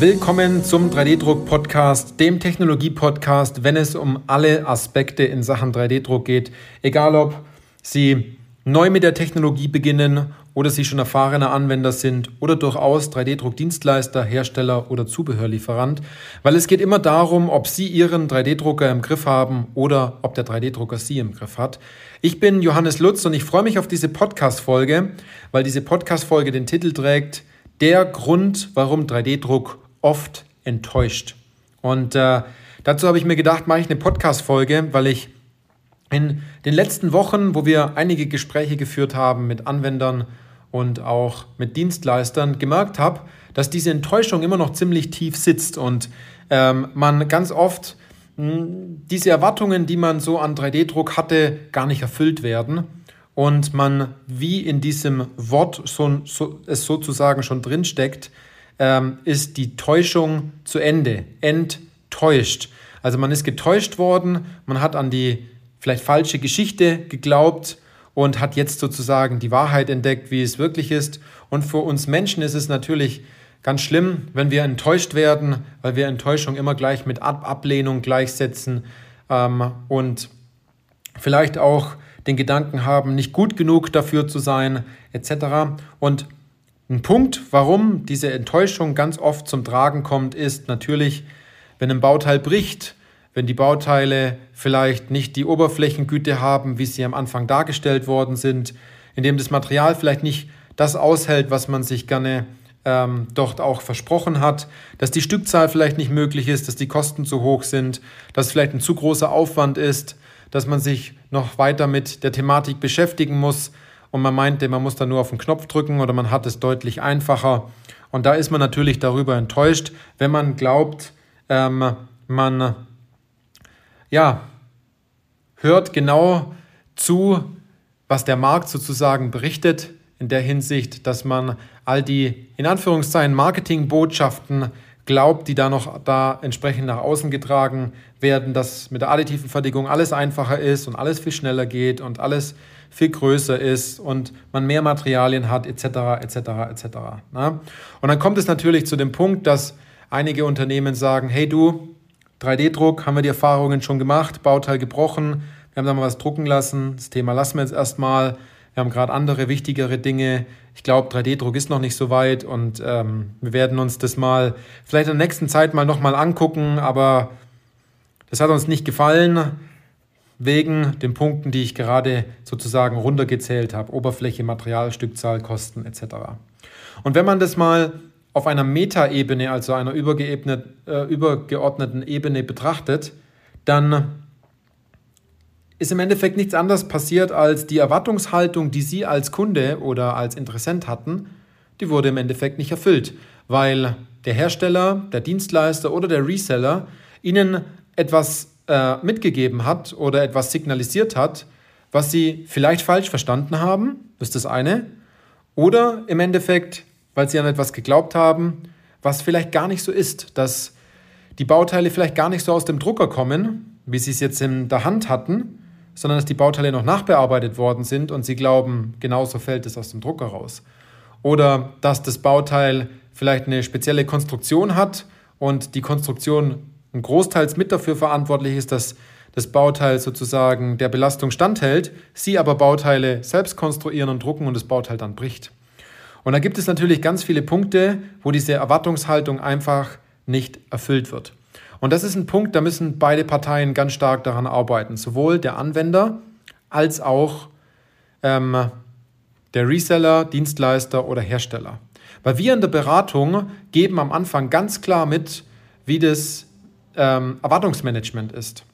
Willkommen zum 3D-Druck-Podcast, dem Technologie-Podcast, wenn es um alle Aspekte in Sachen 3D-Druck geht. Egal ob Sie neu mit der Technologie beginnen oder Sie schon erfahrene Anwender sind oder durchaus 3D-Druck-Dienstleister, Hersteller oder Zubehörlieferant, weil es geht immer darum, ob Sie Ihren 3D-Drucker im Griff haben oder ob der 3D-Drucker Sie im Griff hat. Ich bin Johannes Lutz und ich freue mich auf diese Podcast-Folge, weil diese Podcast-Folge den Titel trägt Der Grund, warum 3D-Druck oft enttäuscht. Und äh, dazu habe ich mir gedacht, mache ich eine Podcast-Folge, weil ich in den letzten Wochen, wo wir einige Gespräche geführt haben mit Anwendern und auch mit Dienstleistern, gemerkt habe, dass diese Enttäuschung immer noch ziemlich tief sitzt und ähm, man ganz oft hm, diese Erwartungen, die man so an 3D-Druck hatte, gar nicht erfüllt werden und man wie in diesem Wort so, so, es sozusagen schon drinsteckt, ähm, ist die Täuschung zu Ende, enttäuscht. Also man ist getäuscht worden, man hat an die vielleicht falsche Geschichte geglaubt und hat jetzt sozusagen die Wahrheit entdeckt, wie es wirklich ist. Und für uns Menschen ist es natürlich ganz schlimm, wenn wir enttäuscht werden, weil wir Enttäuschung immer gleich mit Ab Ablehnung gleichsetzen ähm, und vielleicht auch den Gedanken haben, nicht gut genug dafür zu sein, etc. Und ein Punkt, warum diese Enttäuschung ganz oft zum Tragen kommt, ist natürlich, wenn ein Bauteil bricht, wenn die Bauteile vielleicht nicht die Oberflächengüte haben, wie sie am Anfang dargestellt worden sind, indem das Material vielleicht nicht das aushält, was man sich gerne ähm, dort auch versprochen hat, dass die Stückzahl vielleicht nicht möglich ist, dass die Kosten zu hoch sind, dass vielleicht ein zu großer Aufwand ist, dass man sich noch weiter mit der Thematik beschäftigen muss, und man meinte, man muss da nur auf den Knopf drücken oder man hat es deutlich einfacher. Und da ist man natürlich darüber enttäuscht, wenn man glaubt, ähm, man ja, hört genau zu, was der Markt sozusagen berichtet, in der Hinsicht, dass man all die in Anführungszeichen Marketingbotschaften glaubt, die da noch da entsprechend nach außen getragen werden, dass mit der additiven Fertigung alles einfacher ist und alles viel schneller geht und alles viel größer ist und man mehr Materialien hat, etc., etc., etc. Und dann kommt es natürlich zu dem Punkt, dass einige Unternehmen sagen, hey du, 3D-Druck, haben wir die Erfahrungen schon gemacht, Bauteil gebrochen, wir haben da mal was drucken lassen, das Thema lassen wir jetzt erstmal, wir haben gerade andere wichtigere Dinge. Ich glaube, 3D-Druck ist noch nicht so weit und ähm, wir werden uns das mal vielleicht in der nächsten Zeit mal nochmal angucken, aber das hat uns nicht gefallen wegen den Punkten, die ich gerade sozusagen runtergezählt habe. Oberfläche, Material, Stückzahl, Kosten etc. Und wenn man das mal auf einer Metaebene, also einer äh, übergeordneten Ebene betrachtet, dann ist im Endeffekt nichts anderes passiert, als die Erwartungshaltung, die Sie als Kunde oder als Interessent hatten, die wurde im Endeffekt nicht erfüllt, weil der Hersteller, der Dienstleister oder der Reseller Ihnen etwas äh, mitgegeben hat oder etwas signalisiert hat, was sie vielleicht falsch verstanden haben, ist das eine, oder im Endeffekt, weil sie an etwas geglaubt haben, was vielleicht gar nicht so ist, dass die Bauteile vielleicht gar nicht so aus dem Drucker kommen, wie sie es jetzt in der Hand hatten, sondern dass die Bauteile noch nachbearbeitet worden sind und sie glauben, genauso fällt es aus dem Drucker raus. Oder dass das Bauteil vielleicht eine spezielle Konstruktion hat und die Konstruktion ein großteils mit dafür verantwortlich ist, dass das Bauteil sozusagen der Belastung standhält, sie aber Bauteile selbst konstruieren und drucken und das Bauteil dann bricht. Und da gibt es natürlich ganz viele Punkte, wo diese Erwartungshaltung einfach nicht erfüllt wird. Und das ist ein Punkt, da müssen beide Parteien ganz stark daran arbeiten, sowohl der Anwender als auch ähm, der Reseller, Dienstleister oder Hersteller. Weil wir in der Beratung geben am Anfang ganz klar mit, wie das ähm, Erwartungsmanagement ist.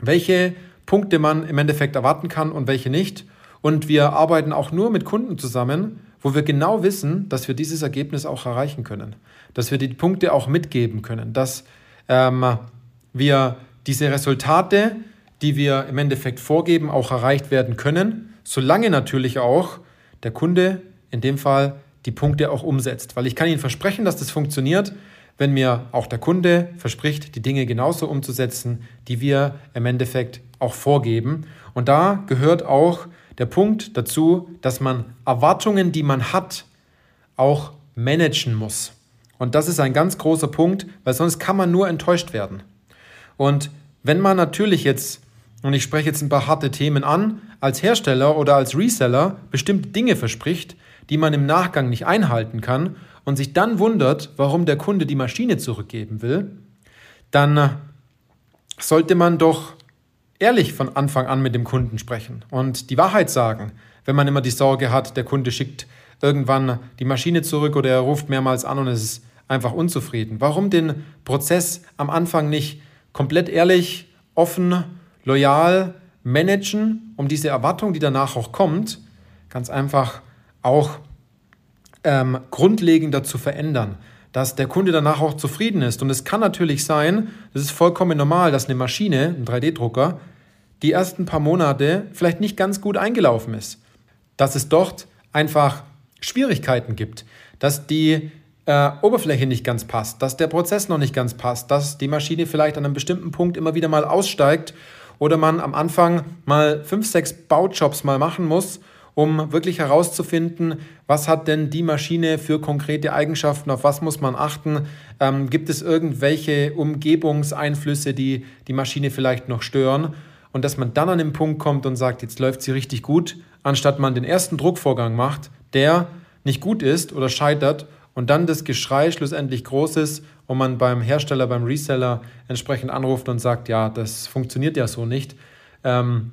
Welche Punkte man im Endeffekt erwarten kann und welche nicht. Und wir arbeiten auch nur mit Kunden zusammen, wo wir genau wissen, dass wir dieses Ergebnis auch erreichen können. Dass wir die Punkte auch mitgeben können. Dass ähm, wir diese Resultate, die wir im Endeffekt vorgeben, auch erreicht werden können. Solange natürlich auch der Kunde in dem Fall die Punkte auch umsetzt. Weil ich kann Ihnen versprechen, dass das funktioniert, wenn mir auch der Kunde verspricht, die Dinge genauso umzusetzen, die wir im Endeffekt auch vorgeben. Und da gehört auch der Punkt dazu, dass man Erwartungen, die man hat, auch managen muss. Und das ist ein ganz großer Punkt, weil sonst kann man nur enttäuscht werden. Und wenn man natürlich jetzt, und ich spreche jetzt ein paar harte Themen an, als Hersteller oder als Reseller bestimmte Dinge verspricht, die man im Nachgang nicht einhalten kann und sich dann wundert, warum der Kunde die Maschine zurückgeben will, dann sollte man doch ehrlich von Anfang an mit dem Kunden sprechen und die Wahrheit sagen, wenn man immer die Sorge hat, der Kunde schickt irgendwann die Maschine zurück oder er ruft mehrmals an und es ist einfach unzufrieden. Warum den Prozess am Anfang nicht komplett ehrlich, offen, loyal managen, um diese Erwartung, die danach auch kommt, ganz einfach auch ähm, grundlegender zu verändern, dass der Kunde danach auch zufrieden ist. Und es kann natürlich sein, das ist vollkommen normal, dass eine Maschine, ein 3D-Drucker, die ersten paar Monate vielleicht nicht ganz gut eingelaufen ist. Dass es dort einfach Schwierigkeiten gibt, dass die äh, Oberfläche nicht ganz passt, dass der Prozess noch nicht ganz passt, dass die Maschine vielleicht an einem bestimmten Punkt immer wieder mal aussteigt oder man am Anfang mal fünf, sechs Baujobs mal machen muss, um wirklich herauszufinden, was hat denn die Maschine für konkrete Eigenschaften, auf was muss man achten, ähm, gibt es irgendwelche Umgebungseinflüsse, die die Maschine vielleicht noch stören? Und dass man dann an den Punkt kommt und sagt, jetzt läuft sie richtig gut, anstatt man den ersten Druckvorgang macht, der nicht gut ist oder scheitert und dann das Geschrei schlussendlich groß ist und man beim Hersteller, beim Reseller entsprechend anruft und sagt, ja, das funktioniert ja so nicht, ähm,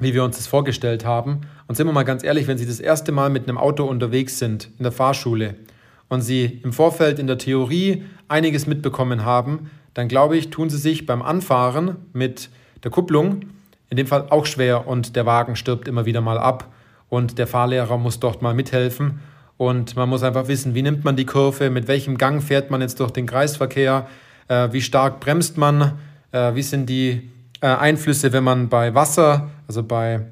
wie wir uns das vorgestellt haben. Und sind wir mal ganz ehrlich, wenn Sie das erste Mal mit einem Auto unterwegs sind, in der Fahrschule, und Sie im Vorfeld in der Theorie einiges mitbekommen haben, dann glaube ich, tun Sie sich beim Anfahren mit der Kupplung in dem Fall auch schwer und der Wagen stirbt immer wieder mal ab und der Fahrlehrer muss dort mal mithelfen und man muss einfach wissen, wie nimmt man die Kurve, mit welchem Gang fährt man jetzt durch den Kreisverkehr, äh, wie stark bremst man, äh, wie sind die äh, Einflüsse, wenn man bei Wasser, also bei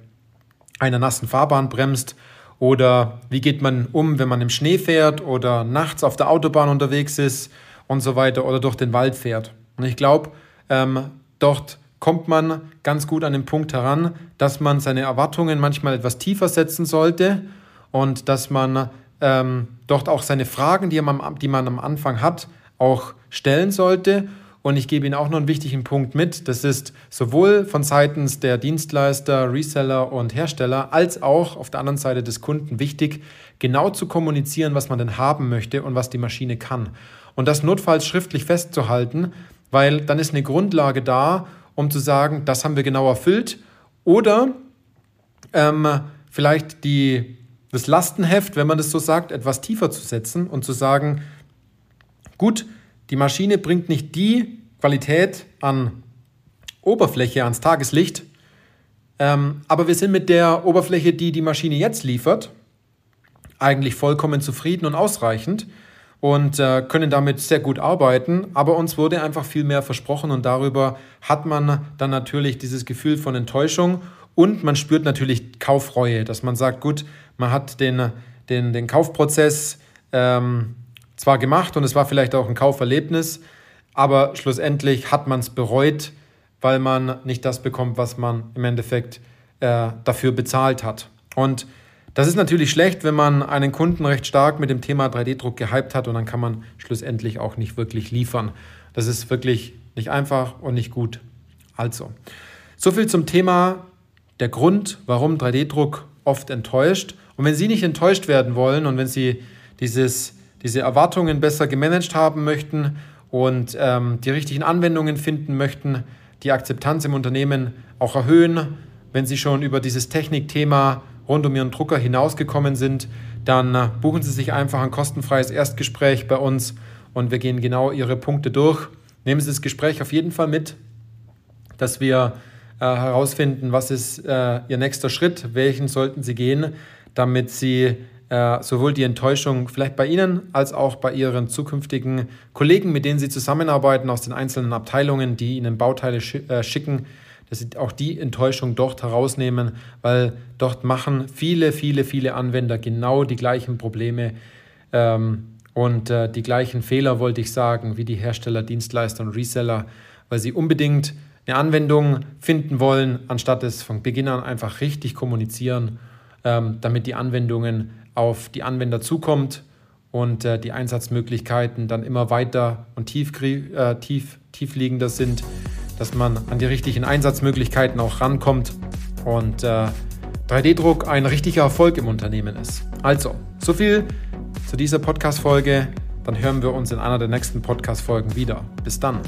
einer nassen Fahrbahn bremst oder wie geht man um, wenn man im Schnee fährt oder nachts auf der Autobahn unterwegs ist und so weiter oder durch den Wald fährt. Und ich glaube, ähm, dort kommt man ganz gut an den Punkt heran, dass man seine Erwartungen manchmal etwas tiefer setzen sollte und dass man ähm, dort auch seine Fragen, die man, die man am Anfang hat, auch stellen sollte. Und ich gebe Ihnen auch noch einen wichtigen Punkt mit. Das ist sowohl von seitens der Dienstleister, Reseller und Hersteller als auch auf der anderen Seite des Kunden wichtig, genau zu kommunizieren, was man denn haben möchte und was die Maschine kann. Und das notfalls schriftlich festzuhalten, weil dann ist eine Grundlage da, um zu sagen, das haben wir genau erfüllt. Oder ähm, vielleicht die das Lastenheft, wenn man das so sagt, etwas tiefer zu setzen und zu sagen, gut, die Maschine bringt nicht die Qualität an Oberfläche, ans Tageslicht, ähm, aber wir sind mit der Oberfläche, die die Maschine jetzt liefert, eigentlich vollkommen zufrieden und ausreichend und äh, können damit sehr gut arbeiten, aber uns wurde einfach viel mehr versprochen und darüber hat man dann natürlich dieses Gefühl von Enttäuschung und man spürt natürlich Kaufreue, dass man sagt, gut, man hat den, den, den Kaufprozess ähm, zwar gemacht und es war vielleicht auch ein Kauferlebnis, aber schlussendlich hat man es bereut, weil man nicht das bekommt, was man im Endeffekt äh, dafür bezahlt hat. Und das ist natürlich schlecht, wenn man einen Kunden recht stark mit dem Thema 3D-Druck gehypt hat und dann kann man schlussendlich auch nicht wirklich liefern. Das ist wirklich nicht einfach und nicht gut. Also, so viel zum Thema der Grund, warum 3D-Druck oft enttäuscht. Und wenn Sie nicht enttäuscht werden wollen und wenn Sie dieses, diese Erwartungen besser gemanagt haben möchten und ähm, die richtigen Anwendungen finden möchten, die Akzeptanz im Unternehmen auch erhöhen, wenn Sie schon über dieses Technikthema rund um Ihren Drucker hinausgekommen sind, dann äh, buchen Sie sich einfach ein kostenfreies Erstgespräch bei uns und wir gehen genau Ihre Punkte durch. Nehmen Sie das Gespräch auf jeden Fall mit, dass wir äh, herausfinden, was ist äh, Ihr nächster Schritt, welchen sollten Sie gehen, damit Sie äh, sowohl die Enttäuschung vielleicht bei Ihnen als auch bei Ihren zukünftigen Kollegen, mit denen Sie zusammenarbeiten aus den einzelnen Abteilungen, die Ihnen Bauteile sch äh, schicken, dass Sie auch die Enttäuschung dort herausnehmen, weil dort machen viele, viele, viele Anwender genau die gleichen Probleme ähm, und äh, die gleichen Fehler, wollte ich sagen, wie die Hersteller, Dienstleister und Reseller, weil sie unbedingt eine Anwendung finden wollen, anstatt es von Beginn an einfach richtig kommunizieren, ähm, damit die Anwendungen auf die Anwender zukommt und äh, die Einsatzmöglichkeiten dann immer weiter und tief, äh, tief, tiefliegender sind, dass man an die richtigen Einsatzmöglichkeiten auch rankommt und äh, 3D-Druck ein richtiger Erfolg im Unternehmen ist. Also, so viel zu dieser Podcast-Folge. Dann hören wir uns in einer der nächsten Podcast-Folgen wieder. Bis dann.